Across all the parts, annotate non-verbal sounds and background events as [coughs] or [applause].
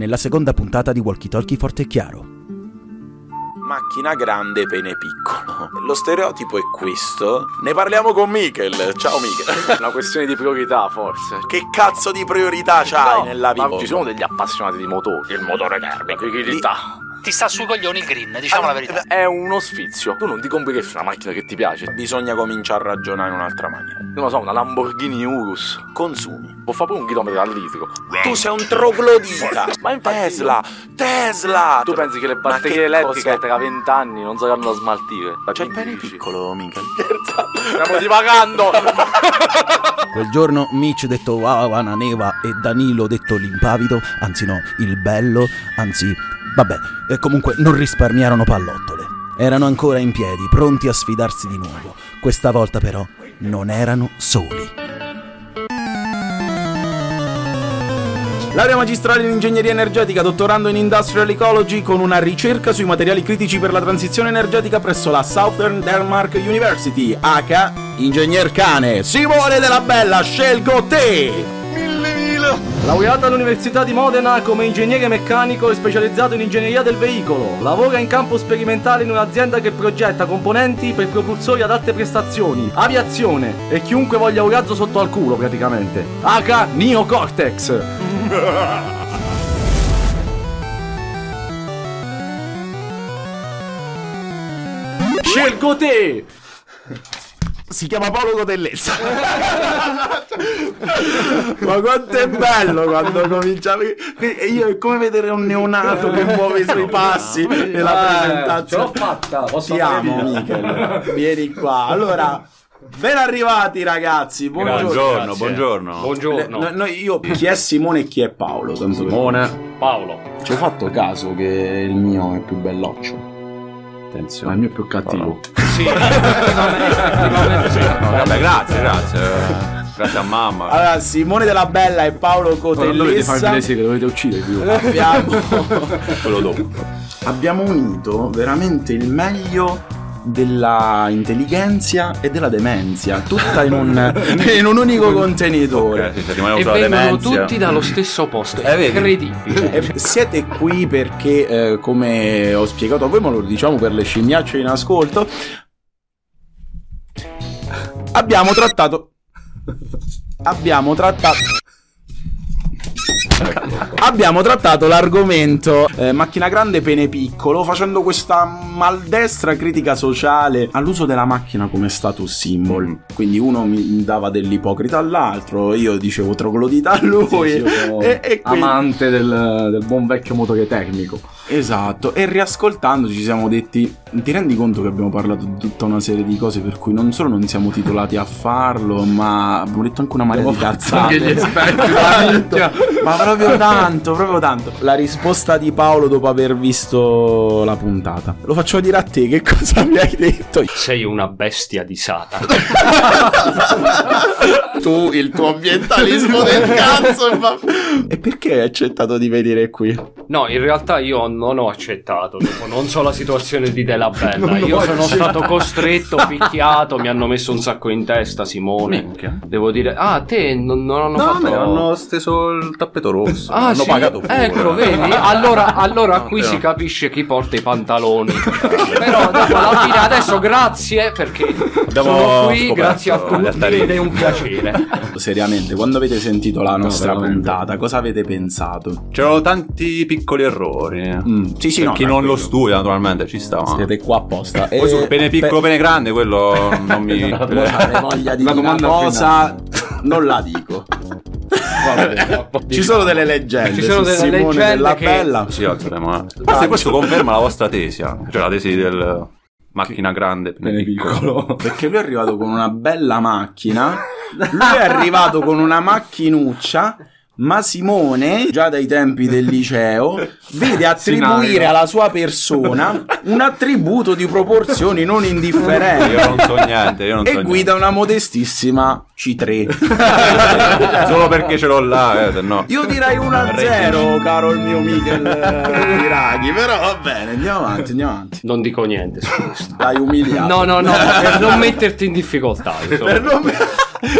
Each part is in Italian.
nella seconda puntata di Walkie Talkie Forte e Chiaro. Macchina grande, pene piccolo. Lo stereotipo è questo. Ne parliamo con Michael. Ciao Michael. [laughs] Una questione di priorità, forse. Che cazzo di priorità c'hai No, nella vita? Ma ci sono degli appassionati di motori. Il motore termico, liquidità. Ti sta sui coglioni il green, diciamo la verità. È uno sfizio. Tu non ti compreresti una macchina che ti piace. Bisogna cominciare a ragionare in un'altra maniera. Non lo so, una Lamborghini Urus. Consumi. Può fare pure un chilometro al litro. Tu sei un troglodita. [laughs] Ma infatti Tesla, Tesla. Tu pensi che le batterie che elettriche cos'è? tra vent'anni non saranno da smaltire? C'è il pene piccolo, Michael. [laughs] Stiamo divagando! [laughs] Quel giorno Mitch detto wow, Ananeva e Danilo detto l'impavido, anzi no, il bello, anzi, vabbè, e comunque non risparmiarono pallottole. Erano ancora in piedi, pronti a sfidarsi di nuovo. Questa volta però non erano soli. Laurea magistrale in ingegneria energetica, dottorando in industrial ecology con una ricerca sui materiali critici per la transizione energetica presso la Southern Denmark University, H. Ingegner cane, Simone della Bella, scelgo te! Laureata all'Università di Modena come ingegnere meccanico e specializzato in ingegneria del veicolo. Lavora in campo sperimentale in un'azienda che progetta componenti per propulsori ad alte prestazioni, aviazione e chiunque voglia un razzo sotto al culo praticamente. H. Neo Cortex. [laughs] Scelgo te! Si chiama Paolo Cotellezza. [laughs] Ma quanto è bello quando cominciavi. E io è come vedere un neonato che muove i suoi [laughs] passi nella Eh, presentazione. ce l'ho fatta, posso Ti amo. Michel. [laughs] Vieni qua. Allora, ben arrivati ragazzi. Buongiorno. Buongiorno, buongiorno. Buongiorno. No, no, io chi è Simone e chi è Paolo? Simone, Paolo. Ci hai fatto caso che il mio è più belloccio? Ma il attenzione. mio è più cattivo. Sì. No, vabbè, grazie, grazie. Grazie a mamma. Allora, Simone della Bella e Paolo Cotellezza. che dovete uccidere più. Abbiamo. Quello dopo. abbiamo unito veramente il meglio della intelligenza e della demenza, tutta in un, [laughs] in un unico contenitore. Ok, sì, se rimane E vengono demenzia. tutti dallo stesso posto. È Eh, incredibile. E siete qui perché, eh, come ho spiegato a voi, ma lo diciamo per le scimmiacce in ascolto, abbiamo trattato... Abbiamo trattato... [laughs] Abbiamo trattato l'argomento eh, macchina grande pene piccolo facendo questa maldestra critica sociale all'uso della macchina come status symbol. Mm. Quindi uno mi dava dell'ipocrita all'altro, io dicevo troglodita a lui. Io [laughs] sono e, e quindi- amante del, del buon vecchio motore termico. Esatto, e riascoltando ci siamo detti, ti rendi conto che abbiamo parlato di tutta una serie di cose per cui non solo non siamo titolati a farlo, ma abbiamo detto anche una marea di cazzate. anche gli [laughs] esperti ma proprio tanto, proprio tanto. La risposta di Paolo dopo aver visto la puntata. Lo faccio dire a te, che cosa mi hai detto? Sei una bestia di Satana. [laughs] tu, il tuo ambientalismo del cazzo. ma- E perché hai accettato di venire qui? No, in realtà io non ho accettato. dopo Non so la situazione di Della Bella. Non Io sono stato costretto, picchiato, mi hanno messo un sacco in testa, Simone. Minchia. Devo dire, ah, te non, non hanno No, fatto. mi hanno steso il tappeto rosso. Ah, hanno sì? pagato pure. Ecco, vedi? [laughs] Allora, allora No, qui però- si capisce chi porta i pantaloni. Però dopo alla fine, adesso grazie perché Abbiamo sono qui, grazie a tutti ed è un piacere. [laughs] Seriamente, quando avete sentito la nostra puntata, cosa avete pensato? C'erano tanti piccoli errori. Mm, sì, sì, per no, chi non lo studia, naturalmente, ci sta. ma- Siete qua apposta. Poi sul pene piccolo, pene grande, quello [laughs] non mi. Avrei voglia di La dire una domanda cosa, non la dico. [laughs] Ci sono delle leggende. Ci sono delle Simone leggende della che- Bella. Sì, alzeremo. eh. Questo, questo conferma la vostra tesi, anche. cioè la tesi del macchina grande, pene piccolo. [laughs] Perché lui è arrivato con una bella macchina. Lui è arrivato con una macchinuccia. Ma Simone, già dai tempi del liceo, [laughs] vede attribuire alla sua persona un attributo di proporzioni non indifferenti. Io non so niente, io non so E guida una modestissima C3. [laughs] Solo perché ce l'ho là, eh, se no. Io direi 1-0, caro il mio Michel eh, Piraghi, però va bene, andiamo avanti, andiamo avanti. Non dico niente su questo. Dai umiliato. No, no, no, per non [laughs] metterti in difficoltà. insomma. Per non-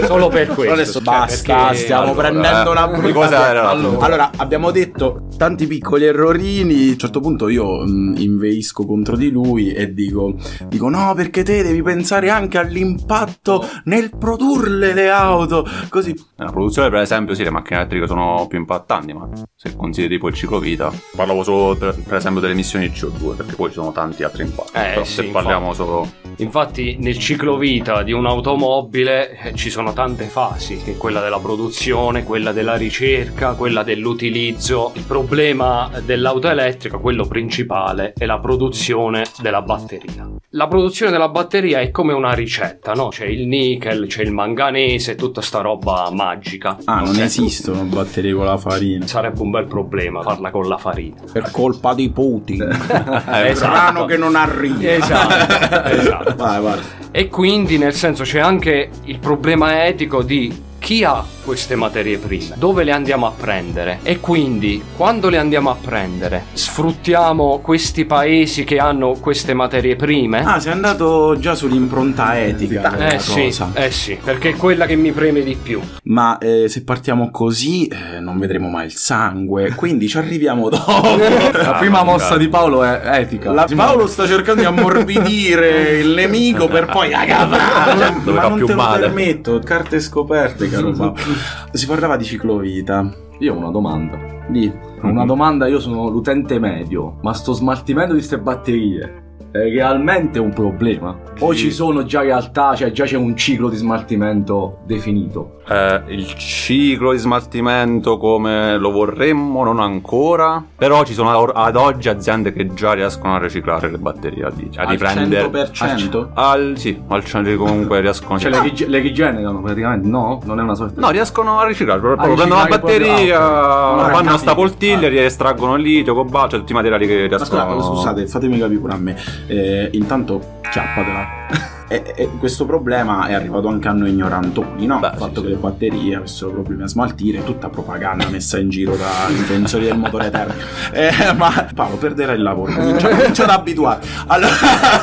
Solo per questo. Adesso basta, perché- stiamo allora, prendendo una di cosa era la allora, allora, abbiamo detto tanti piccoli errorini. A un certo punto io mh, inveisco contro di lui e dico, dico no, perché te devi pensare anche all'impatto nel produrle le auto. Così Nella produzione, per esempio, sì, le macchine elettriche sono più impattanti, ma se consideri poi il ciclo vita, parlavo solo per, per esempio delle emissioni di CO2, perché poi ci sono tanti altri impatti. Eh, Però sì, se parliamo infatti. solo Infatti nel ciclo vita di un'automobile eh, ci sono tante fasi, che è quella della produzione, quella della ricerca, quella dell'utilizzo. Il problema dell'auto elettrica, quello principale, è la produzione della batteria. La produzione della batteria è come una ricetta, no? C'è il nickel, c'è il manganese, tutta sta roba magica. Ah, non Ok? esistono batterie con la farina. Sarebbe un bel problema farla con la farina. Per colpa di Putin. [laughs] Eh, È strano che non arriva. Esatto, [laughs] esatto. Vai, vai. E quindi nel senso c'è anche il problema etico di chi ha queste materie prime, dove le andiamo a prendere e quindi quando le andiamo a prendere sfruttiamo questi paesi che hanno queste materie prime. Ah, sei andato già sull'impronta etica eh sì, cosa. eh sì, perché è quella che mi preme di più. Ma eh, se partiamo così eh, non vedremo mai il sangue, quindi ci arriviamo dopo. [laughs] La prima mossa di Paolo è etica. La Paolo sta cercando di ammorbidire il nemico per poi. [laughs] Dove Ma non più te lo permetto, carte scoperte, caro Paolo. [laughs] Si parlava di ciclovita. Io ho una domanda. Di. Una domanda, io sono l'utente medio, ma sto smaltimento di queste batterie realmente un problema? O ci sono già realtà, cioè già c'è un ciclo di smaltimento definito? Eh, il ciclo di smaltimento come lo vorremmo non ancora, però ci sono ad- oggi aziende che già riescono a riciclare le batterie, a, di- a Al riprendere 100%? al sì, al cento comunque [laughs] riescono Cioè le, rig- le rigenerano praticamente? No? Non è una sorta No, riescono a riciclare, proprio A prendono la proprio- batteria, ah, ok. fanno Ora sta poltiglia, riestraggono il litio, cobalto, cioè tutti i materiali che Ma scusa, riescono scusate, fatemi capire pure a me. Eh, intanto, chiappatela. [laughs] E, e questo problema è arrivato anche a noi ignorantoni, no? Beh, il fatto sì, che sì. le batterie avessero problemi a smaltire, tutta propaganda messa in giro da difensori del motore termico. [laughs] Eh, ma Paolo perderà il lavoro, comincia ad abituare. Allora,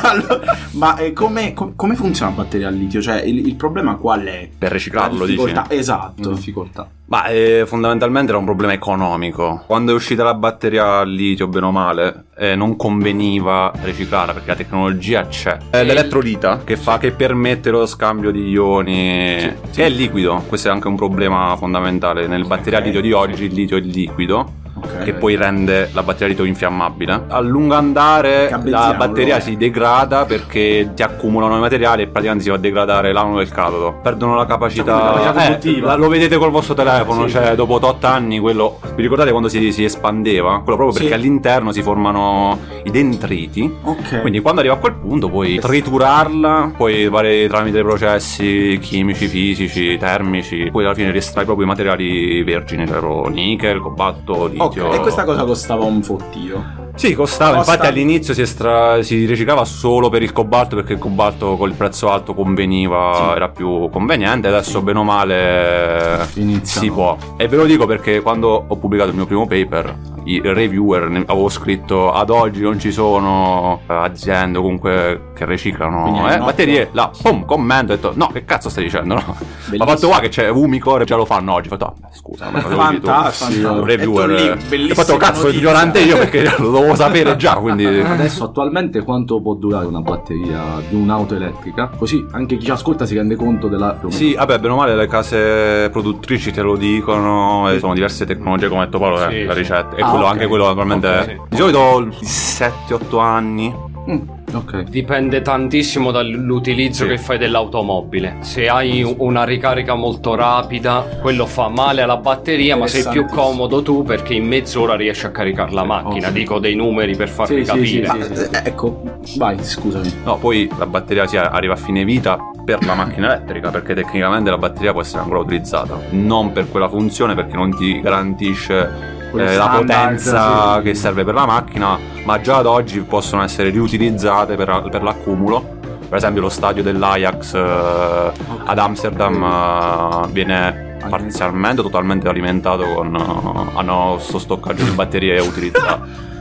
[laughs] allora, ma eh, come, com- come funziona la batteria al litio? Cioè, il, il problema qual è? per La riciclarlo, dici? difficoltà, esatto. difficoltà. Ma eh, fondamentalmente era un problema economico. Quando è uscita la batteria al litio, bene o male, eh, non conveniva riciclarla perché la tecnologia c'è. È l'elettrolita che fa che permette lo scambio di ioni. Che è liquido. Questo è anche un problema fondamentale. Nel batteria al litio di oggi il litio è liquido. Ok. Che poi rende la batteria litio infiammabile. A lungo andare la batteria si degrada perché ti accumulano i materiali e praticamente si va a degradare l'anodo del catodo. Perdono la capacità. Cioè, la capacità Eh, la- lo vedete col vostro telefono, cioè dopo 8 anni quello. Vi ricordate quando si, si espandeva? Quello proprio perché Sì. all'interno si formano i dendriti. Ok. Quindi quando arriva a quel punto puoi triturarla, puoi fare tramite processi chimici, fisici, termici, poi alla fine riestrai proprio i materiali vergini, ovvero nickel, cobalto, litio. Ok, e questa cosa costava un fottio. Sì, costava, Costa- infatti all'inizio si, estra- si riciclava solo per il cobalto perché il cobalto col prezzo alto conveniva, Sì. era più conveniente, adesso bene o male Iniziano. si può. E ve lo dico perché quando ho pubblicato il mio primo paper, i reviewer ne- avevo scritto ad oggi non ci sono eh, aziende comunque che riciclano eh, batterie, là, pum, commento, ho detto no, che cazzo stai dicendo? No. Ma fatto qua che c'è Umicore già lo fanno oggi, ho fatto ah, scusa, ma tu? Fantastico. Reviewer lì, eh, ho fatto cazzo ignorante io perché [laughs] lo dovevo sapere già quindi Adesso attualmente quanto può durare una batteria di un'auto elettrica? Così anche chi ci ascolta si rende conto della... sì vabbè bene o male le case produttrici te lo dicono e sono diverse tecnologie come ha detto Paolo Sì, eh, la sì. ricetta e Ah, quello ok. anche quello naturalmente Ok, è- di solito 7-8 anni Mm, ok. Dipende tantissimo dall'utilizzo Sì. che fai dell'automobile. Se hai una ricarica molto rapida, quello fa male alla batteria, ma sei più comodo tu perché in mezz'ora riesci a caricare la macchina. ok. Dico dei numeri per farvi Sì, sì, sì, capire. sì, sì. Eh, Ecco, vai, scusami. no poi la batteria si arriva a fine vita per la macchina elettrica perché tecnicamente la batteria può essere ancora utilizzata non per quella funzione perché non ti garantisce eh, la potenza sì. che serve per la macchina, ma già ad oggi possono essere riutilizzate per, per l'accumulo. Per esempio, lo stadio dell'Ajax eh, ad Amsterdam eh, viene parzialmente, totalmente alimentato con. eh, hanno sto stoccaggio di batterie utilizzato. [laughs]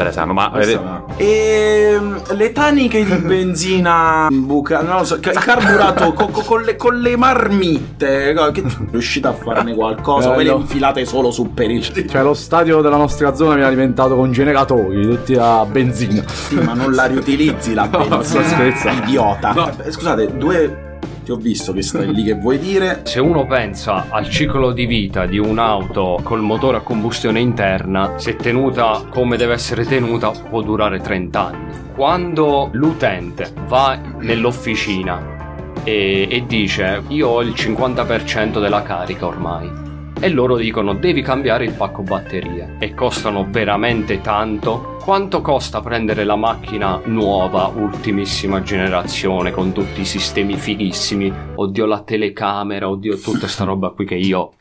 per esempio. Ma eh, E ehm, le taniche di [laughs] benzina buca, non lo so, ca- carburato co- co- con, le, con le marmitte, che [laughs] riuscite a farne qualcosa? Quelle Bello. infilate solo su per il Cioè, lo stadio della nostra zona viene alimentato con generatori, tutti a benzina. Sì, ma non la riutilizzi la [laughs] benzina. sto scherzando. Idiota. Eh, Scusate, due. Ti ho visto che stai lì, che vuoi dire? [laughs] Se uno pensa al ciclo di vita di un'auto col motore a combustione interna, se tenuta come deve essere tenuta, può durare 30 anni. Quando l'utente va nell'officina e, e dice io ho il 50% della carica ormai e loro dicono devi cambiare il pacco batterie e costano veramente tanto. Quanto costa prendere la macchina nuova, ultimissima generazione, con tutti i sistemi fighissimi? Oddio, la telecamera, oddio, tutta sta roba qui che io.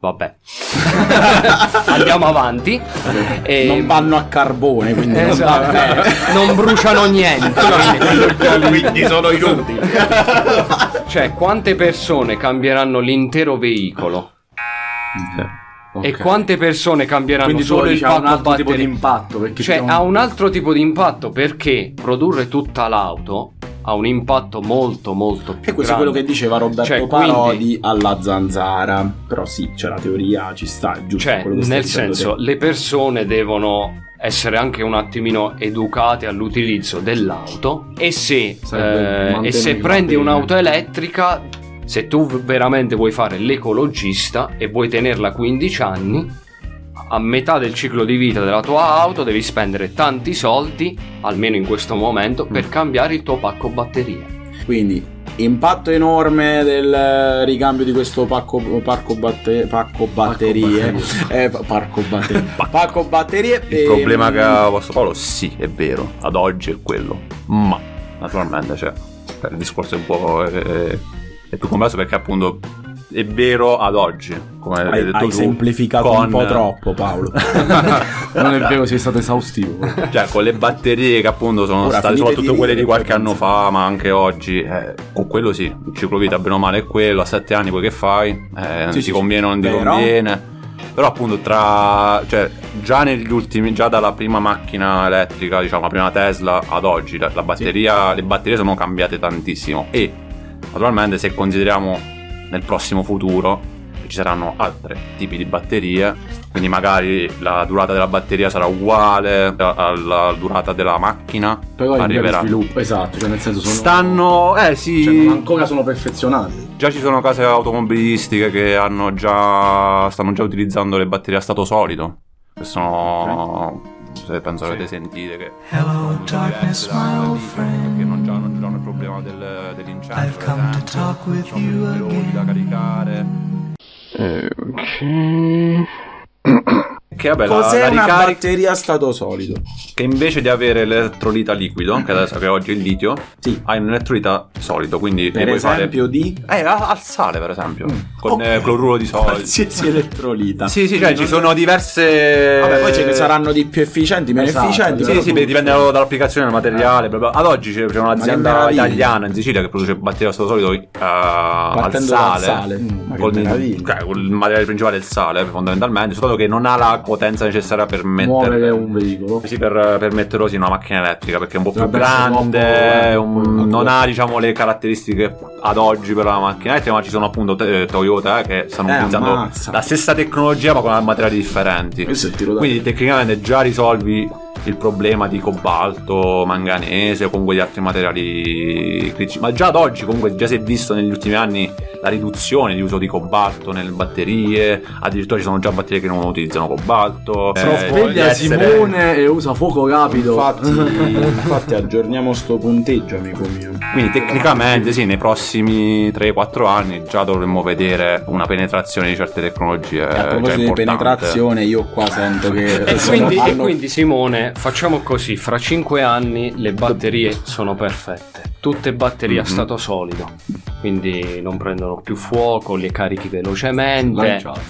Vabbè. [laughs] Andiamo avanti. E... Non vanno a carbone, quindi non Esatto, bene. non bruciano niente. [laughs] quindi- quindi sono inutili. Cioè, quante persone cambieranno l'intero veicolo? E Ok. quante persone cambieranno Quindi solo il ha un altro tipo di impatto. Perché Cioè, c'è ha un altro tipo di impatto perché produrre tutta l'auto ha un impatto molto molto più E questo è grande. quello che diceva Roberto Cioè, Parodi quindi- alla zanzara. Però sì, c'è la teoria, ci sta, è giusto Cioè, quello che stai nel senso, te. le persone devono essere anche un attimino educate all'utilizzo dell'auto e se, eh, e se prendi un'auto elettrica, se tu veramente vuoi fare l'ecologista e vuoi tenerla 15 anni, a metà del ciclo di vita della tua auto devi spendere tanti soldi, almeno in questo momento, Mm. per cambiare il tuo pacco batterie. Quindi, impatto enorme del ricambio di questo pacco, parco batte- pacco batterie. Eh, pa- parco batterie. [laughs] pacco batterie. il e- problema che ha vostro Paolo, sì, è vero, ad oggi è quello. Ma, naturalmente, cioè, il discorso è un po'. È, è più complesso perché, appunto, è vero ad oggi. Come hai, Hai, detto hai tu, semplificato con- un po' troppo, Paolo. [laughs] Non è vero, sei stato esaustivo. [laughs] Cioè, con le batterie che appunto sono Ora, state soprattutto di quelle di qualche anno fa, ma anche oggi, eh, con quello sì, il ciclo vita bene o male è quello, a sette anni poi che fai? Eh, Sì, ti sì, conviene o non ti però- conviene. Però appunto tra cioè già negli ultimi già dalla prima macchina elettrica, diciamo la prima Tesla ad oggi la, la batteria le batterie sono cambiate tantissimo e naturalmente se consideriamo nel prossimo futuro ci saranno altri tipi di batterie, quindi magari la durata della batteria sarà uguale alla durata della macchina, Però arriverà. sviluppo, esatto, cioè nel senso sono... Stanno, eh sì, Cioè, non ancora sono perfezionati. Già ci sono case automobilistiche che hanno già stanno già utilizzando le batterie a stato solido. Che sono se penso avete sentite che Hello, darkness, my old friend. Che non già non hanno il problema del, dell'incendio. I've per come to esempio, talk Che vabbè, la, Cos'è la una ricarica batteria a stato solido? che invece di avere l'elettrolita liquido, che adesso che oggi è il litio, Sì. hai un elettrolita solido, quindi Per esempio di fare Eh, a- al sale, per esempio, con Ok. eh, cloruro di sodio. qualsiasi elettrolita. Sì, sì, cioè ci sono diverse. Vabbè, poi ce ne saranno di più efficienti, meno Esatto, efficienti. Sì, sì, tu- dipende dall'applicazione dell'materiale. bla bla. Ad oggi c'è, un'azienda italiana in Sicilia che produce batterie a stato solido eh, al sale. dal sale. Mm, meraviglia. cioè, col materiale principale è il sale, fondamentalmente. Soltanto che non ha la potenza necessaria per mettere. un veicolo. Sì, per, per metterlo sì in una macchina elettrica perché è un po' più grande, eh, un- non ha diciamo le caratteristiche ad oggi per la macchina elettrica, ma ci sono appunto te- Toyota eh, che stanno Eh, utilizzando ammazza. la stessa tecnologia ma con materiali differenti. Da- Quindi tecnicamente già risolvi il problema di cobalto, manganese o comunque di altri materiali critici. Ma già ad oggi comunque già si è visto negli ultimi anni la riduzione di uso di cobalto nelle batterie, addirittura ci sono già batterie che non utilizzano cobalto. Si eh, essere- Simone e usa fuoco rapido. Infatti, [laughs] infatti aggiorniamo sto punteggio, amico mio. Quindi tecnicamente sì, nei prossimi 3-4 anni già dovremmo vedere una penetrazione di certe tecnologie. A proposito di penetrazione, io qua sento che [laughs] E quindi, e quindi, Simone, facciamo così, fra 5 anni le batterie sono perfette, tutte batterie a stato solido, quindi non prendono più fuoco, le carichi velocemente, Lanciato.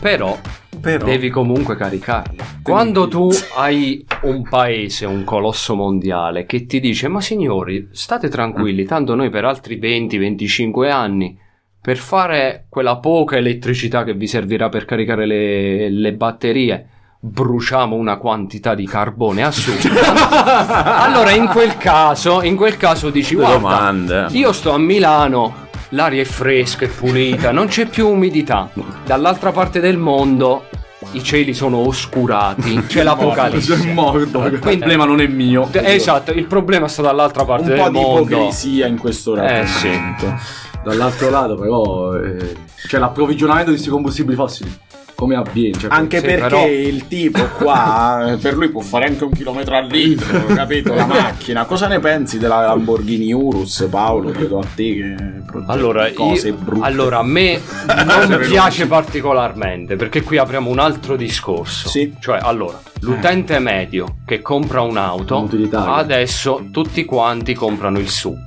però Però- devi comunque caricarle. Quando tu hai un paese, un colosso mondiale che ti dice ma signori state tranquilli, tanto noi per altri 20-25 anni per fare quella poca elettricità che vi servirà per caricare le, le batterie bruciamo una quantità di carbone assurda. [laughs] allora in quel caso, in quel caso dici guarda, domande. io sto a Milano, l'aria è fresca e pulita, non c'è più umidità. Dall'altra parte del mondo i cieli sono oscurati, [laughs] c'è l'apocalisse. Sono morto. Il Quindi- problema non è mio. Esatto, il problema sta dall'altra parte Un del po' di mondo. ipocrisia in questo Eh, sì. ragionamento. Dall'altro lato, però, eh, c'è l'approvvigionamento di questi combustibili fossili. Come avviene? Cioè, Anche perché però- il tipo qua, [laughs] per lui può fare anche un chilometro al litro, [laughs] capito? La macchina. Cosa ne pensi della Lamborghini Urus, Paolo? Vedo a te che Allora, cose io- brutte. allora, a me [laughs] non piace particolarmente perché qui apriamo un altro discorso. Sì. Cioè, allora, l'utente medio che compra un'auto, adesso tutti quanti comprano il SUV.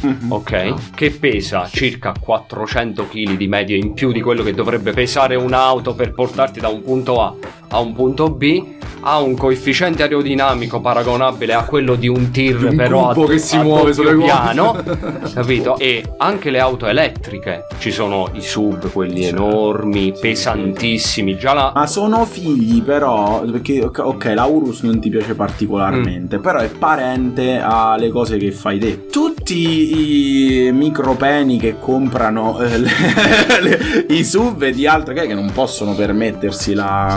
Mhm. Ok? Che pesa circa 400 kg di media in più di quello che dovrebbe pesare un'auto per portarti da un punto A a un punto B. Ha un coefficiente aerodinamico paragonabile a quello di un tir, Un però a, che si a muove sulle ruote. piano. [laughs] capito? E anche le auto elettriche. Ci sono i sub, quelli enormi, pesantissimi. Già la. Ma sono figli però, perché ok, la Urus non ti piace particolarmente, Mm. però è parente alle cose che fai te. Tutti i micropeni che comprano eh, le- [laughs] le- i SUV e di altre che che non possono permettersi la...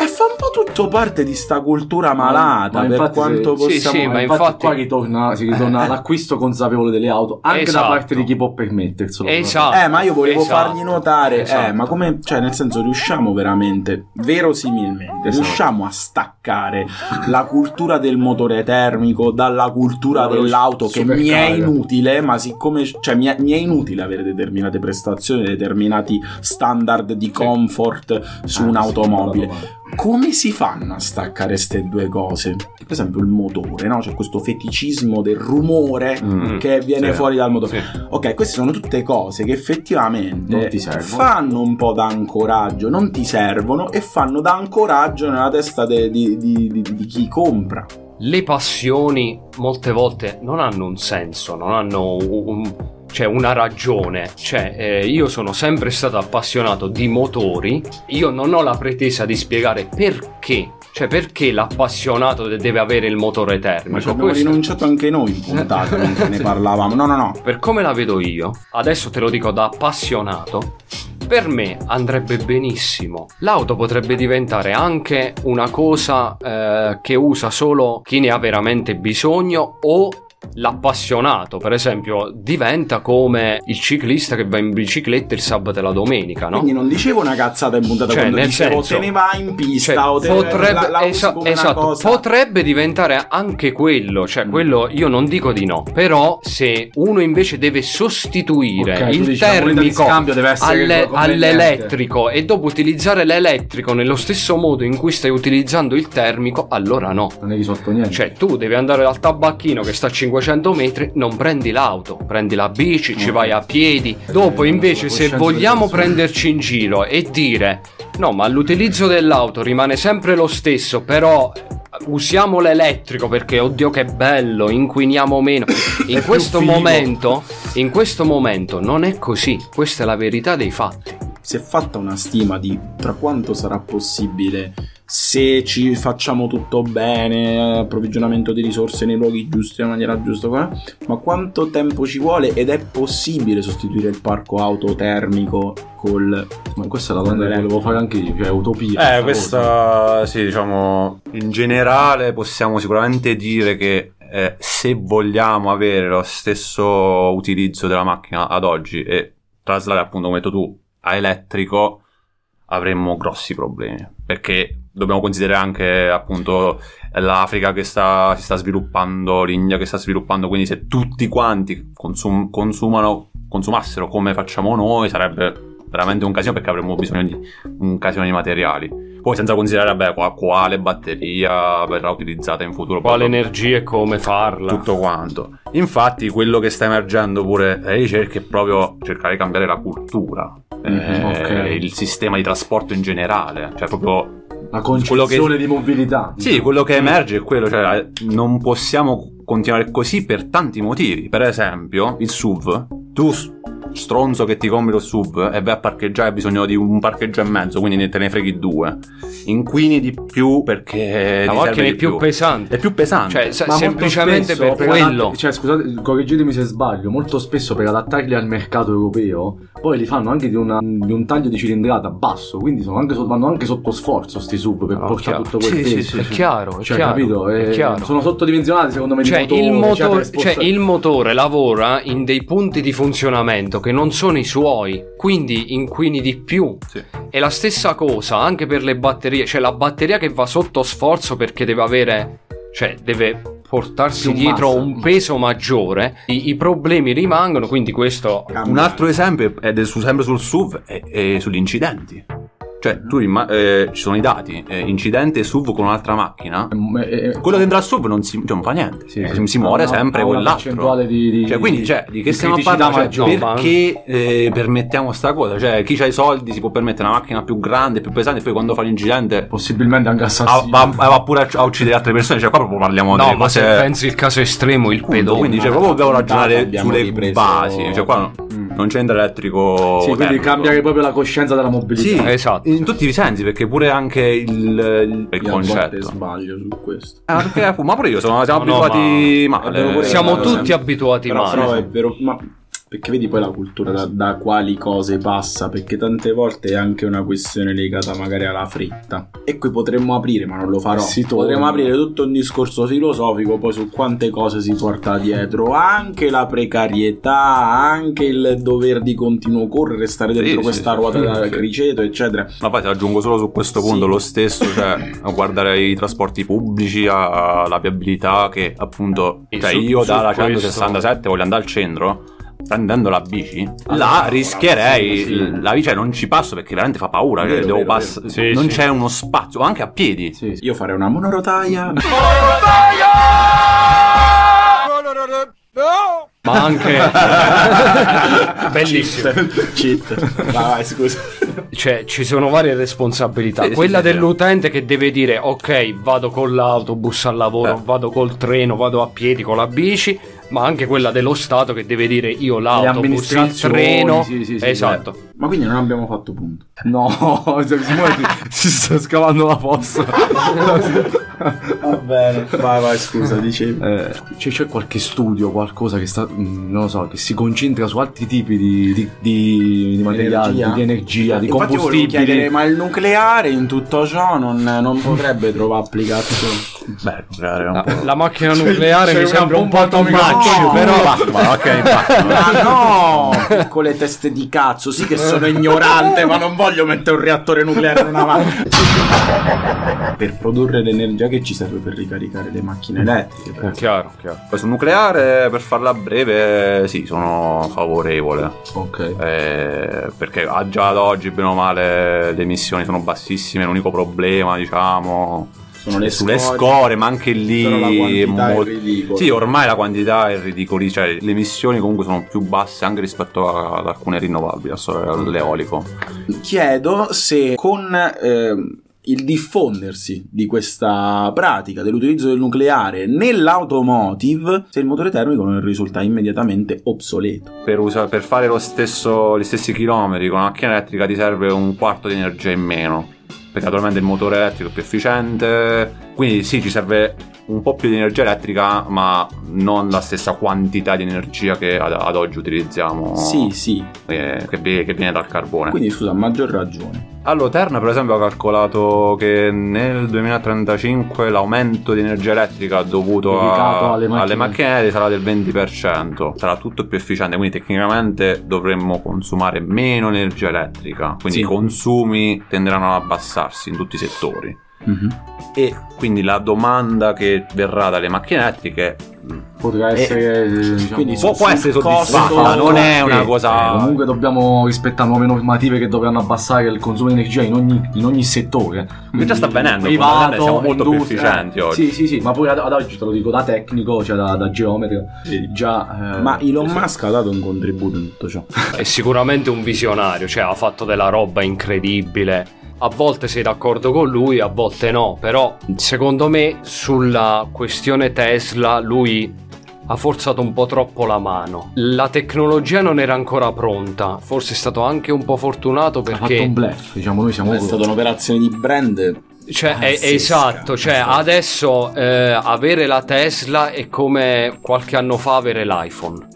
tutto parte di sta cultura malata, Ma per infatti quanto se- sì, possiamo... sì, Ma ma infatti, infatti- qua ritorna, si ritorna [laughs] all'acquisto consapevole delle auto, anche Esatto. da parte di chi può permetterselo. Esatto. Eh, ma io volevo Esatto. fargli notare, eh, Esatto. ma come, cioè, nel senso, riusciamo veramente, verosimilmente, Esatto. riusciamo a staccare la cultura del motore termico dalla cultura dell'auto che mi è inutile, ma siccome, cioè, mi è, mi è inutile avere determinate prestazioni, determinati standard di comfort su Ah, un'automobile. Come si fanno a staccare queste due cose? Per esempio il motore, no? C'è questo feticismo del rumore Mm. che viene Sì. fuori dal motore. Sì. Ok, queste sono tutte cose che effettivamente Non ti servono. fanno un po' da ancoraggio, non ti servono e fanno da ancoraggio nella testa de- di, di- di- di chi compra. le passioni molte volte non hanno un senso, non hanno un- un- cioè una ragione. Cioè, eh, io sono sempre stato appassionato di motori, io non ho la pretesa di spiegare perché. Cioè, perché l'appassionato de- deve avere il motore termico? Ma ci abbiamo Questo- rinunciato anche noi in puntata mentre ne [laughs] parlavamo. No, no, no. per come la vedo io, adesso te lo dico da appassionato, per me andrebbe benissimo. L'auto potrebbe diventare anche una cosa eh, che usa solo chi ne ha veramente bisogno o l'appassionato, per esempio, diventa come il ciclista che va in bicicletta il sabato e la domenica, no? Quindi non dicevo una cazzata in puntata Cioè, quando nel dicevo senso- te ne vai in pista Cioè, o te potrebbe, la, la esa- esatto, potrebbe diventare anche quello, cioè quello io non dico di no, però se uno invece deve sostituire Ok, tu il dici termico alle- all'elettrico e dopo utilizzare l'elettrico nello stesso modo in cui stai utilizzando il termico, allora no. Non è risolto niente. Cioè, tu devi andare dal tabacchino che sta a 500 metri, non prendi l'auto, prendi la bici, ci vai a piedi. Dopo, Eh, invece, se vogliamo prenderci in giro e dire no, ma l'utilizzo dell'auto rimane sempre lo stesso, però. Usiamo l'elettrico perché oddio che bello, inquiniamo meno. [coughs] In questo momento, in questo momento non è così. Questa è la verità dei fatti. si è fatta una stima di tra quanto sarà possibile se ci facciamo tutto bene, approvvigionamento di risorse nei luoghi giusti, nella maniera giusta, ma quanto tempo ci vuole ed è possibile sostituire il parco auto termico col... Ma questa è la domanda che volevo fare anche io, cioè utopia. Eh, sta questa, sì, diciamo, in generale possiamo sicuramente dire che eh, se vogliamo avere lo stesso utilizzo della macchina ad oggi e traslare appunto, come hai detto tu, a elettrico, avremmo grossi problemi. Perché dobbiamo considerare anche appunto l'Africa che sta, si sta sviluppando, l'India che sta sviluppando, quindi se tutti quanti consum- consumano, consumassero come facciamo noi sarebbe veramente un casino perché avremmo bisogno di un casino di materiali. Poi senza considerare qua- quale batteria verrà utilizzata in futuro. Quale energia e come farla. tutto quanto. Infatti, quello che sta emergendo pure le ricerche è proprio cercare di cambiare la cultura, eh, Mhm, ok. il sistema di trasporto in generale, cioè proprio La concezione che- di mobilità. sì, quello che emerge è quello, cioè non possiamo continuare così per tanti motivi. Per esempio, il SUV, tu stronzo che ti compri lo SUV e vai a parcheggiare hai bisogno di un parcheggio e mezzo, quindi ne- te ne freghi due. Inquini di più perché La macchina è di più pesante. È più pesante. Cioè, molto semplicemente per adatt- quello. cioè, scusate, correggetemi se sbaglio. Molto spesso per adattarli al mercato europeo, poi li fanno anche di, una- di un taglio di cilindrata basso. Quindi sono anche so- vanno anche sotto sforzo sti sub per No, portare chiaro. tutto quel Sì, sì, peso. sì, È chiaro, è Cioè, chiaro. capito? è Eh, chiaro. Sono sottodimensionati secondo me. di Cioè motori, il, cioè, motor- per cioè, il motore lavora in dei punti di funzionamento che non sono i suoi, quindi inquini di più. Sì. E la stessa cosa anche per le batterie, cioè la batteria che va sotto sforzo perché deve avere, cioè deve portarsi Più dietro massa. un peso maggiore, i, i problemi rimangono, quindi questo... Un altro esempio è del- su- sempre sul SUV è, è sugli incidenti. Cioè, tu imma- eh, ci sono i dati, eh, incidente SUV con un'altra macchina. Eh, eh, Quello dentro al SUV non si, cioè, non fa niente, Sì, Eh, sì. si muore una- sempre una quell'altro. percentuale di- di- Cioè, quindi, cioè, di che di stiamo parlando? Cioè, perché eh, permettiamo sta cosa? Cioè, chi ha i soldi si può permettere una macchina più grande, più pesante, e poi quando fa l'incidente possibilmente anche assassino. va, va pure a, a uccidere altre persone. Cioè, qua proprio parliamo No, delle ma se pensi il caso estremo, il pedone. quindi, cioè, proprio dobbiamo ragionare sulle ripreso- basi. Cioè, qua no- non c'entra elettrico. Sì, quindi termico. cambiare proprio la coscienza della mobilità. Sì, Esatto. In tutti i sensi, perché pure anche il, il, concetto. sbaglio su questo. Ah, perché, ma pure io sono, siamo No, no, abituati ma- è vero male. Siamo tutti abituati Però, male. però è vero, ma perché vedi poi la cultura da, da quali cose passa? Perché tante volte è anche una questione legata magari alla fretta. E qui potremmo aprire, ma non lo farò. Si potremmo aprire tutto un discorso filosofico poi su quante cose si porta dietro, anche la precarietà, anche il dover di continuo correre, stare dentro sì, questa sì, ruota sì, da sì. criceto, eccetera. Ma poi ti aggiungo solo su questo punto Sì. lo stesso, cioè a guardare i trasporti pubblici, alla viabilità che appunto, E cioè su- io su dalla questo- 167 voglio andare al centro, prendendo la bici, là rischierei, sì, sì. la bici non ci passo perché veramente fa paura, cioè, Vero, devo vero, pass- vero. Sì, non sì. c'è uno spazio, anche a piedi. Sì, sì. Io farei una monorotaia. Ma anche... [laughs] Bellissimo. Cheat. Vai, vai, scusa. Cioè, ci sono varie responsabilità. Sì, sì, Quella sì, sì. dell'utente che deve dire: Ok, vado con l'autobus al lavoro, Eh. vado col treno, vado a piedi con la bici. Ma anche quella dello Stato che deve dire: Io l'autobus, il treno. sì, sì, sì, esatto. Ma quindi non abbiamo fatto punto. No, [laughs] Simone ti- si sta scavando la fossa. [laughs] Va bene. Vai, vai, scusa, dicevi. Eh, c'è, c'è qualche studio, qualcosa che sta, mm, non lo so, che si concentra su altri tipi di, di, di, di materiali, Energia? di energia, di Infatti combustibili. ma il nucleare in tutto ciò non, non potrebbe trovare applicazione? Beh, un La, po'. la macchina nucleare c'è mi sembra un po' bomba much, No, però. Ma ok, infatti. Ma no! Piccole teste di cazzo, sì che sono ignorante, ma non voglio mettere un reattore nucleare in una macchina. per produrre l'energia che ci serve per ricaricare le macchine elettriche. per- Chiaro, chiaro. Poi sul nucleare, per farla breve, sì, sono favorevole. Ok. Eh, perché ah, già ad oggi, bene o male, le emissioni sono bassissime. L'unico problema, diciamo, Sono le sulle scorie, score, ma anche lì è ridicola. Sì, ormai la quantità è ridicola. Cioè, le emissioni comunque sono più basse anche rispetto a- ad alcune rinnovabili, all'eolico. Chiedo se con ehm, il diffondersi di questa pratica dell'utilizzo del nucleare nell'automotive, se il motore termico non risulta immediatamente obsoleto. Per, usa- per fare lo stesso, gli stessi chilometri con una macchina elettrica ti serve un quarto di energia in meno. Perché naturalmente il motore elettrico è più efficiente. Quindi sì, ci serve un po' più di energia elettrica, ma non la stessa quantità di energia che ad, ad oggi utilizziamo. Sì, sì. eh, che, che viene dal carbone. Quindi scusa, maggior ragione. Allora, Terna per esempio ha calcolato che nel 2035 l'aumento di energia elettrica dovuto a- alle macchine. macchine sarà del 20%, sarà tutto più efficiente, quindi tecnicamente dovremmo consumare meno energia elettrica, quindi Sì. i consumi tenderanno ad abbassarsi in tutti i settori. E quindi la domanda che verrà dalle macchine elettriche Potrà Eh, essere, diciamo, quindi può, essere soddisfatta, non è una eh, cosa... eh, comunque dobbiamo rispettare nuove normative che dovranno abbassare il consumo di energia in ogni, in ogni settore. Che già sta avvenendo, privato, siamo molto più efficienti oggi. Sì, sì, sì, ma pure ad, ad oggi te lo dico da tecnico, cioè da, da geometra. Già, eh, Ma Elon Musk ha dato un contributo in tutto ciò. È sicuramente un visionario, cioè ha fatto della roba incredibile. A volte sei d'accordo con lui, a volte no, però secondo me sulla questione Tesla lui ha forzato un po' troppo la mano. La tecnologia non era ancora pronta, forse è stato anche un po' fortunato Ha fatto perché un bluff, diciamo, noi siamo È stata un'operazione di brand. Cioè, è- esatto, cioè adesso eh, avere la Tesla è come qualche anno fa avere l'iPhone.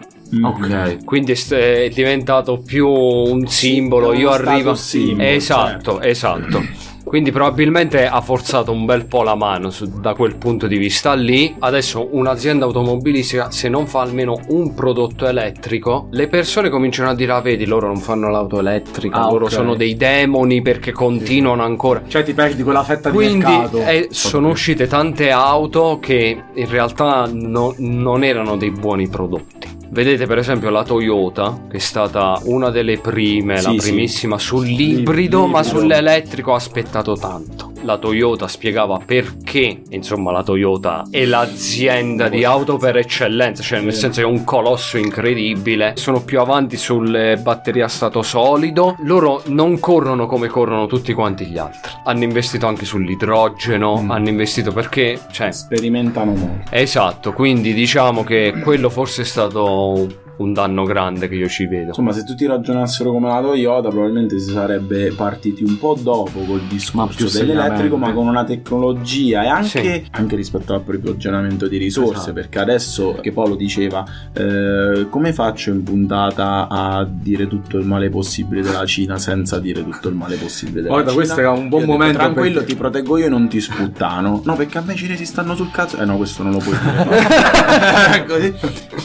Ok. Quindi è, diventato più un simbolo. Io arrivo. status symbol, esatto, certo. esatto. Quindi probabilmente ha forzato un bel po' la mano su- da quel punto di vista lì. Adesso un'azienda automobilistica, se non fa almeno un prodotto elettrico, le persone cominciano a dire: Ah, vedi, loro non fanno l'auto elettrica, Ah, loro ok. sono dei demoni perché continuano ancora. Cioè ti perdi quella fetta di Quindi mercato. eh, sono uscite tante auto che in realtà no- non erano dei buoni prodotti. Vedete per esempio la Toyota, che è stata una delle prime, la Sì, sì. primissima sull'ibrido, ma L'ibrido. sull'elettrico ha aspettato tanto. La Toyota spiegava perché, insomma, la Toyota è l'azienda di auto per eccellenza, cioè nel senso è un colosso incredibile. Sono più avanti sulle batterie a stato solido. Loro non corrono come corrono tutti quanti gli altri. Hanno investito anche sull'idrogeno, hanno investito perché, cioè, Sperimentano molto. Esatto, quindi diciamo che quello forse è stato un danno grande che io ci vedo. Insomma, se tutti ragionassero come la Toyota, probabilmente si sarebbe partiti un po' dopo col discorso dell'elettrico, ma con una tecnologia e anche, Sì. anche rispetto all'approvvigionamento di risorse. Esatto. Perché adesso, che Paolo diceva, eh, come faccio in puntata a dire tutto il male possibile della Cina senza dire tutto il male possibile della Guarda, Cina? questo era un buon Io ho detto, momento Tranquillo, perché- ti proteggo io e non ti sputtano. No, perché a me i cinesi stanno sul cazzo. Eh no, questo non lo puoi dire. [laughs] [laughs] Così.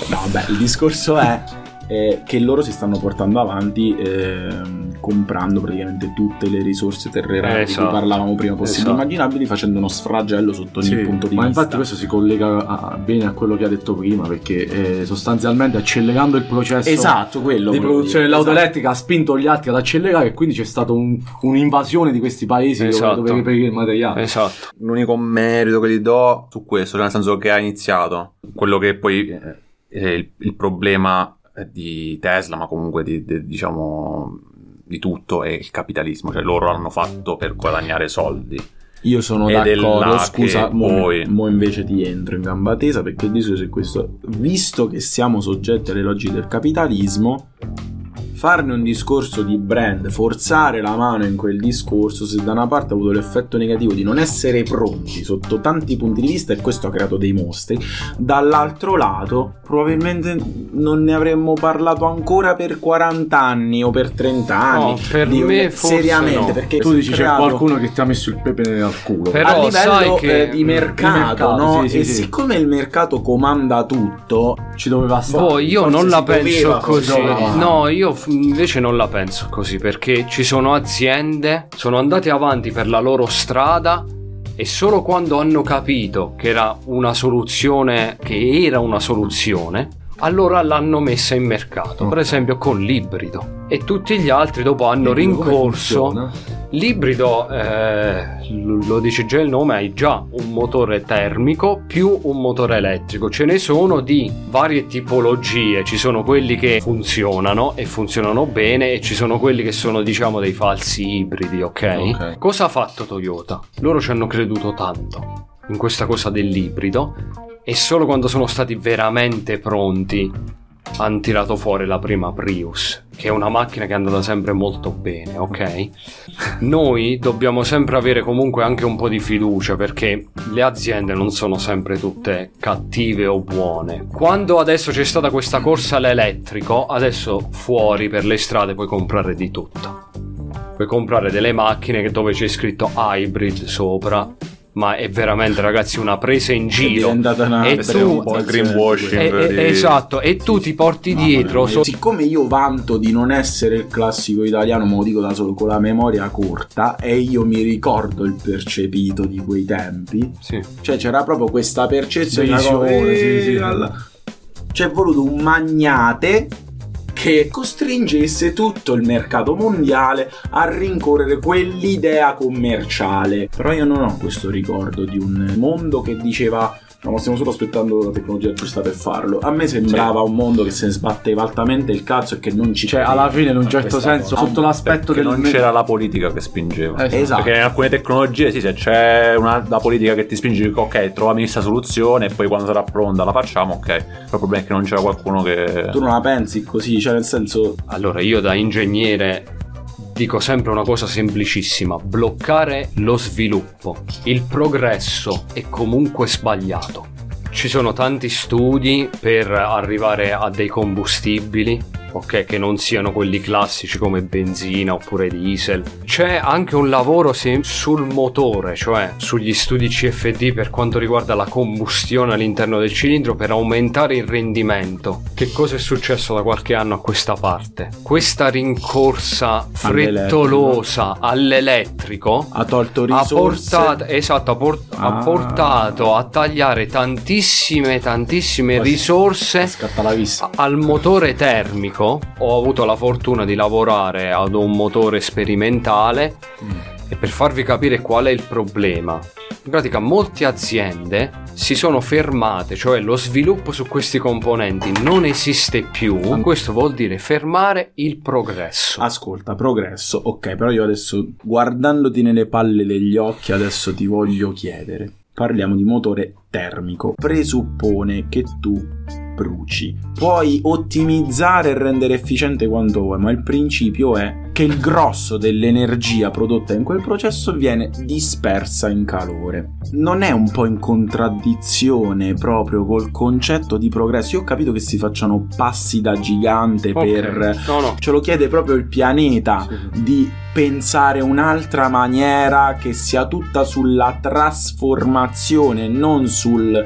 No, vabbè, il discorso è eh, che loro si stanno portando avanti ehm, comprando praticamente tutte le risorse terrene di Esatto. cui parlavamo prima possibili Esatto. immaginabili facendo uno sfragello sotto ogni Sì, punto di ma vista. infatti questo si collega a- bene a quello che ha detto prima perché eh, sostanzialmente accelerando il processo Esatto, quello di produzione dell'auto esatto. elettrica ha spinto gli altri ad accelerare e quindi c'è stata un- un'invasione di questi paesi dove- Esatto. dove reperire il materiale. Esatto. L'unico merito che gli do su questo, cioè nel senso che ha iniziato, quello che poi eh, il, il problema di Tesla, ma comunque di, di- diciamo di tutto, è il capitalismo, cioè loro l'hanno fatto per guadagnare soldi. Io sono Ed d'accordo, scusa, mo, poi- mo invece ti entro in gamba tesa perché il discorso è questo. Visto che siamo soggetti alle logiche del capitalismo, farne un discorso di brand, forzare la mano in quel discorso, se da una parte ha avuto l'effetto negativo di non essere pronti sotto tanti punti di vista e questo ha creato dei mostri, dall'altro lato probabilmente non ne avremmo parlato ancora per 40 anni o per 30 anni. No, per Di- me forse seriamente, no. perché tu dici c'è creato- qualcuno che ti ha messo il pepe nel culo. Però a livello sai che- eh, di mercato, di mercato, no? sì, sì, e sì. siccome il mercato comanda tutto, ci doveva stare. Boh, io forse non la penso così. No, io invece non la penso così perché ci sono aziende, sono andate avanti per la loro strada e solo quando hanno capito che era una soluzione, che era una soluzione, allora l'hanno messa in mercato. Per Ok. esempio con l'ibrido. E tutti gli altri dopo hanno rincorso. L'ibrido, eh, lo dice già il nome, hai già un motore termico più un motore elettrico. Ce ne sono di varie tipologie, ci sono quelli che funzionano e funzionano bene e ci sono quelli che sono diciamo dei falsi ibridi, ok? Ok. Cosa ha fatto Toyota? Loro ci hanno creduto tanto in questa cosa dell'ibrido e solo quando sono stati veramente pronti hanno tirato fuori la prima Prius, che è una macchina che è andata sempre molto bene, ok? Noi dobbiamo sempre avere comunque anche un po' di fiducia perché le aziende non sono sempre tutte cattive o buone. Quando adesso c'è stata questa corsa all'elettrico, adesso fuori per le strade puoi comprare di tutto. Puoi comprare delle macchine dove c'è scritto hybrid sopra. Ma è veramente, ragazzi, una presa in è giro. diventata una E tu- un po' il greenwashing. Eh, eh, di- esatto, e tu ti porti dietro. so- siccome io vanto di non essere il classico italiano, ma lo dico da solo con la memoria corta, e io mi ricordo il percepito di quei tempi, Sì. cioè c'era proprio questa percezione, Visione, una cosa- sì, sì. alla- c'è voluto un magnate che costringesse tutto il mercato mondiale a rincorrere quell'idea commerciale. Però io non ho questo ricordo di un mondo che diceva ma stiamo solo aspettando la tecnologia giusta per farlo. A me sembrava un mondo che se ne sbatteva altamente il cazzo e che non ci Cioè, alla fine, in un certo senso, cosa. sotto l'aspetto del non c'era la politica che spingeva. Eh, Esatto. Perché in alcune tecnologie, sì, se c'è una la politica che ti spinge, dico, ok, troviamo questa soluzione e poi quando sarà pronta la facciamo, ok. Però il problema è che non c'era qualcuno che. Tu non la pensi così, cioè nel senso Allora, io da ingegnere dico sempre una cosa semplicissima: bloccare lo sviluppo. Il progresso è comunque sbagliato. Ci sono tanti studi per arrivare a dei combustibili, ok, che non siano quelli classici come benzina oppure diesel. C'è anche un lavoro se- sul motore, cioè sugli studi CFD per quanto riguarda la combustione all'interno del cilindro per aumentare il rendimento. Che cosa è successo da qualche anno a questa parte? Questa rincorsa frettolosa all'elettrico ha tolto ha risorse portato, esatto, ha, por- ha Ah. portato a tagliare tantissime, tantissime risorse al motore termico. Ho avuto la fortuna di lavorare ad un motore sperimentale e per farvi capire qual è il problema. In pratica molte aziende si sono fermate, cioè lo sviluppo su questi componenti non esiste più. Questo vuol dire fermare il progresso. Ascolta, progresso, ok, però io adesso, guardandoti nelle palle degli occhi, adesso ti voglio chiedere. Parliamo di motore termico. Presuppone che tu bruci. Puoi ottimizzare e rendere efficiente quanto vuoi, ma il principio è che il grosso dell'energia prodotta in quel processo viene dispersa in calore. Non è un po' in contraddizione proprio col concetto di progresso? Io ho capito che si facciano passi da gigante Ok. per No, no. ce lo chiede proprio il pianeta di pensare un'altra maniera che sia tutta sulla trasformazione, non sul,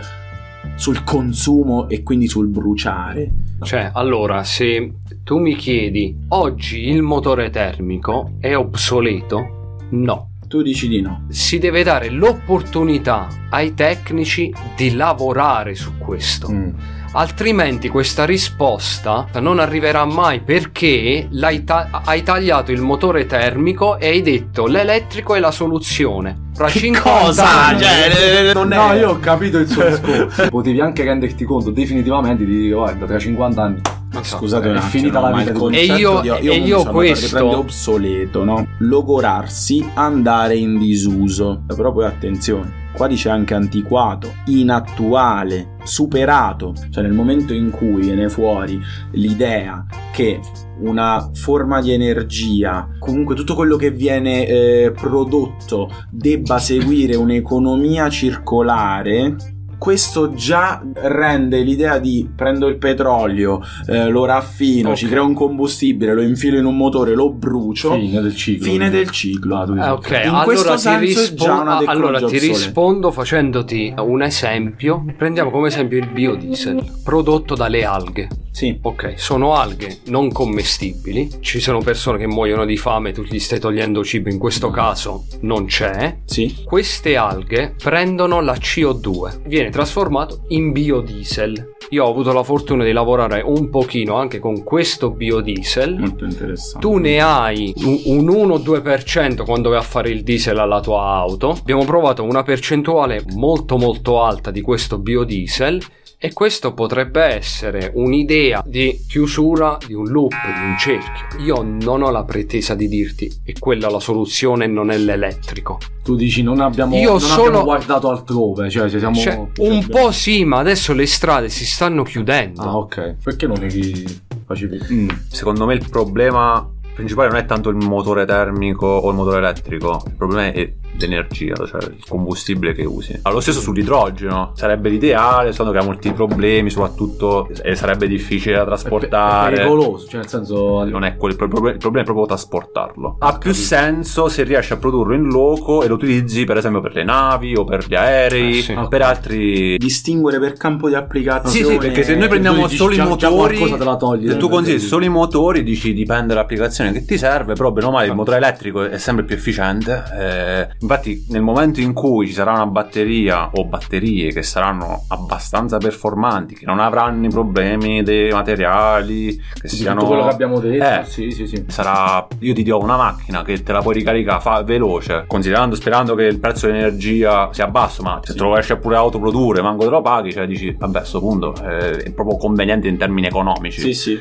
sul consumo e quindi sul bruciare. Cioè, allora, se tu mi chiedi oggi il motore termico è obsoleto? No. Tu dici di no. Si deve dare l'opportunità ai tecnici di lavorare su questo. Mm. Altrimenti questa risposta non arriverà mai perché l'hai ta- hai tagliato il motore termico e hai detto l'elettrico è la soluzione. Fra 50 anni Cioè, non è... No, io ho capito il suo [laughs] discorso. Potevi anche renderti conto definitivamente di dire, guarda, tra 50 anni. Scusate un è finita la ma vita concetto E io- di- e io sono questo- obsoleto, no? Logorarsi, andare in disuso. Però poi attenzione, qua dice anche antiquato, inattuale, superato. Cioè nel momento in cui viene fuori l'idea che una forma di energia, comunque tutto quello che viene eh, prodotto debba seguire un'economia circolare, questo già rende l'idea di prendo il petrolio, eh, lo raffino, Ok. ci creo un combustibile, lo infilo in un motore, lo brucio. Fine del ciclo. Fine del ciclo. Ah, Eh, ok, In allora, questo ti, senso è già una rispo- allora ti rispondo facendoti un esempio. Prendiamo come esempio il biodiesel prodotto dalle alghe. Sì. Ok, sono alghe non commestibili. Ci sono persone che muoiono di fame, tu gli stai togliendo cibo, in questo caso non c'è. Sì. Queste alghe prendono la CO2, viene trasformato in biodiesel. Io ho avuto la fortuna di lavorare un pochino anche con questo biodiesel. Molto interessante. Tu ne hai un un 1-2% quando vai a fare il diesel alla tua auto. Abbiamo provato una percentuale molto molto alta di questo biodiesel e questo potrebbe essere un'idea di chiusura di un loop, di un cerchio. Io non ho la pretesa di dirti è quella la soluzione non è l'elettrico. Tu dici non abbiamo, Io non solo- abbiamo guardato altrove, cioè ci siamo... Cioè, un po' sì, ma adesso le strade si stanno chiudendo. Ah, ok. Perché non li facevi? Mm. Secondo me il problema principale non è tanto il motore termico o il motore elettrico, il problema è l'energia, cioè il combustibile che usi. Ah, lo stesso sull'idrogeno, sarebbe l'ideale, soltanto che ha molti problemi, soprattutto e sarebbe difficile da pe- è trasportare. pericoloso, cioè nel senso... non è quello il problema, il problema è proprio trasportarlo. Ha più senso se riesci a produrlo in loco e lo utilizzi per esempio per le navi o per gli aerei, Eh, sì. per altri Distinguere per campo di applicazione. Sì, sì, perché se noi prendiamo solo i già- già motori, qualcosa te la togli, se tu eh, consigli solo i motori, dici dipende dall'applicazione che ti serve, però bene o male il motore elettrico è sempre più efficiente, eh, Infatti, nel momento in cui ci sarà una batteria o batterie che saranno abbastanza performanti, che non avranno i problemi dei materiali, che Di siano. tutto quello che abbiamo detto. Eh, Sì, sì, sì. sarà io ti do una macchina che te la puoi ricaricare fa- veloce considerando sperando che il prezzo dell'energia sia basso ma se te lo riesci a pure autoprodurre manco te lo paghi cioè dici vabbè a sto punto eh, è proprio conveniente in termini economici Sì, sì.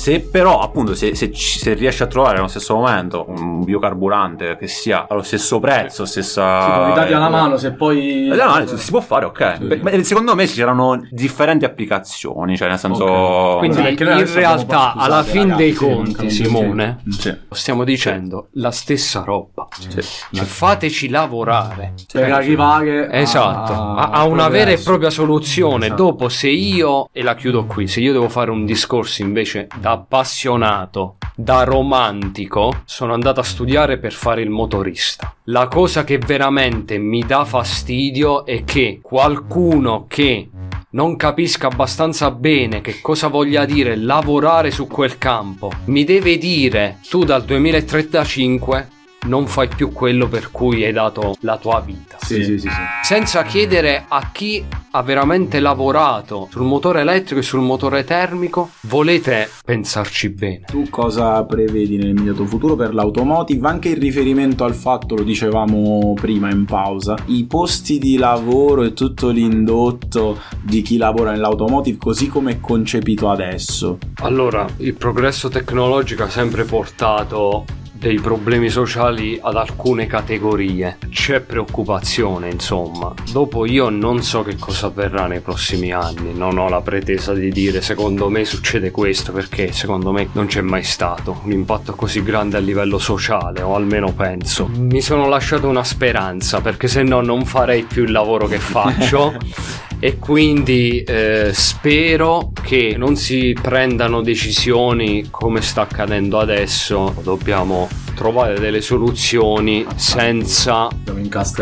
Se però appunto se, se se riesci a trovare nello stesso momento un biocarburante che sia allo stesso prezzo stessa Sì, con i dati alla eh, mano, se poi. eh, no, si si può fare, ok. Sì. Beh, secondo me ci saranno differenti applicazioni, cioè nel senso... Ok. Quindi noi in realtà, alla fin ragazzi, dei conti, Simone, Sì. stiamo dicendo la stessa roba. Sì. Cioè, fateci lavorare. Per arrivare a- Esatto, a, a una vera e propria soluzione. Esatto. Dopo, se io, e la chiudo qui, se io devo fare un discorso invece da appassionato, da romantico, sono andato a studiare per fare il motorista. La cosa che veramente mi dà fastidio è che qualcuno che non capisca abbastanza bene che cosa voglia dire lavorare su quel campo, mi deve dire tu dal 2035 non fai più quello per cui hai dato la tua vita. Sì, sì, sì, sì. Senza chiedere a chi ha veramente lavorato sul motore elettrico e sul motore termico, volete pensarci bene. Tu cosa prevedi nel immediato futuro per l'automotive? Anche in riferimento al fatto, lo dicevamo prima in pausa, i posti di lavoro e tutto l'indotto di chi lavora nell'automotive così come è concepito adesso. Allora, il progresso tecnologico ha sempre portato dei problemi sociali ad alcune categorie. C'è preoccupazione, insomma. Dopo io non so che cosa avverrà nei prossimi anni, non ho la pretesa di dire secondo me succede questo perché secondo me non c'è mai stato un impatto così grande a livello sociale, o almeno penso. Mi sono lasciato una speranza perché se no non farei più il lavoro che faccio. [laughs] e quindi eh, spero che non si prendano decisioni come sta accadendo adesso dobbiamo trovare delle soluzioni senza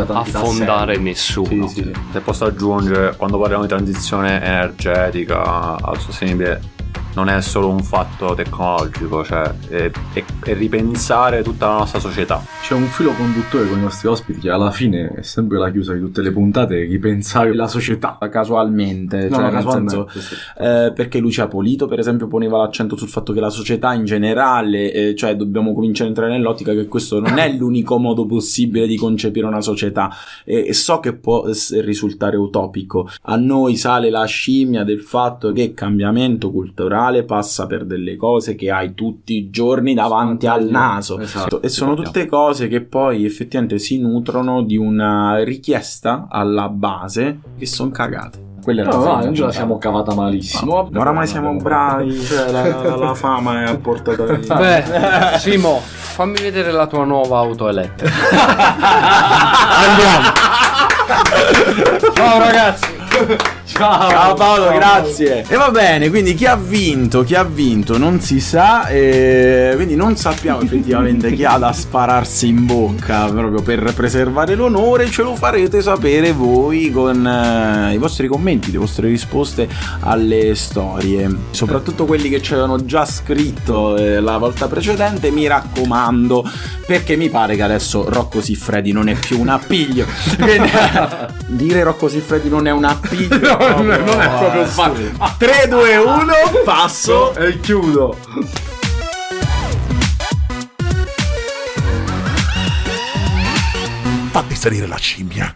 affondare nessuno Sì, sì, sì. Se posso aggiungere, quando parliamo di transizione energetica al sostenibile, non è solo un fatto tecnologico, cioè è, è- è ripensare tutta la nostra società. C'è un filo conduttore con i nostri ospiti che alla fine è sempre la chiusa di tutte le puntate, ripensare la società. Casualmente, No, cioè no, nel casualmente, senso, sì, sì. Eh, perché Lucia Polito, per esempio, poneva l'accento sul fatto che la società in generale, eh, cioè dobbiamo cominciare a entrare nell'ottica che questo non è [laughs] l'unico modo possibile di concepire una società. E, e so che può risultare utopico. A noi sale la scimmia del fatto che cambiamento culturale passa per delle cose che hai tutti i giorni davanti al naso. Esatto. E sono tutte cose che poi effettivamente si nutrono di una richiesta alla base che sono cagate. Quella è la No, no, cosa noi ce la siamo cavata malissimo. Oramai siamo bravi, cioè la, la- la fama è a portata di... [laughs] beh Simo fammi vedere la tua nuova auto elettrica [laughs] Ciao ragazzi! Ciao! Ciao Paolo, grazie. E va bene, quindi chi ha vinto, chi ha vinto non si sa, e quindi non sappiamo effettivamente chi ha da spararsi in bocca proprio per preservare l'onore, ce lo farete sapere voi con eh, i vostri commenti, le vostre risposte alle storie. Soprattutto quelli che ci avevano già scritto eh, la volta precedente, mi raccomando, perché mi pare che adesso Rocco Siffredi non è più un appiglio. [laughs] Quindi, dire Rocco Siffredi non è un appiglio. No, non è- non è proprio un fa- 3, 2, 1, passo. E chiudo! Fatti salire la scimmia.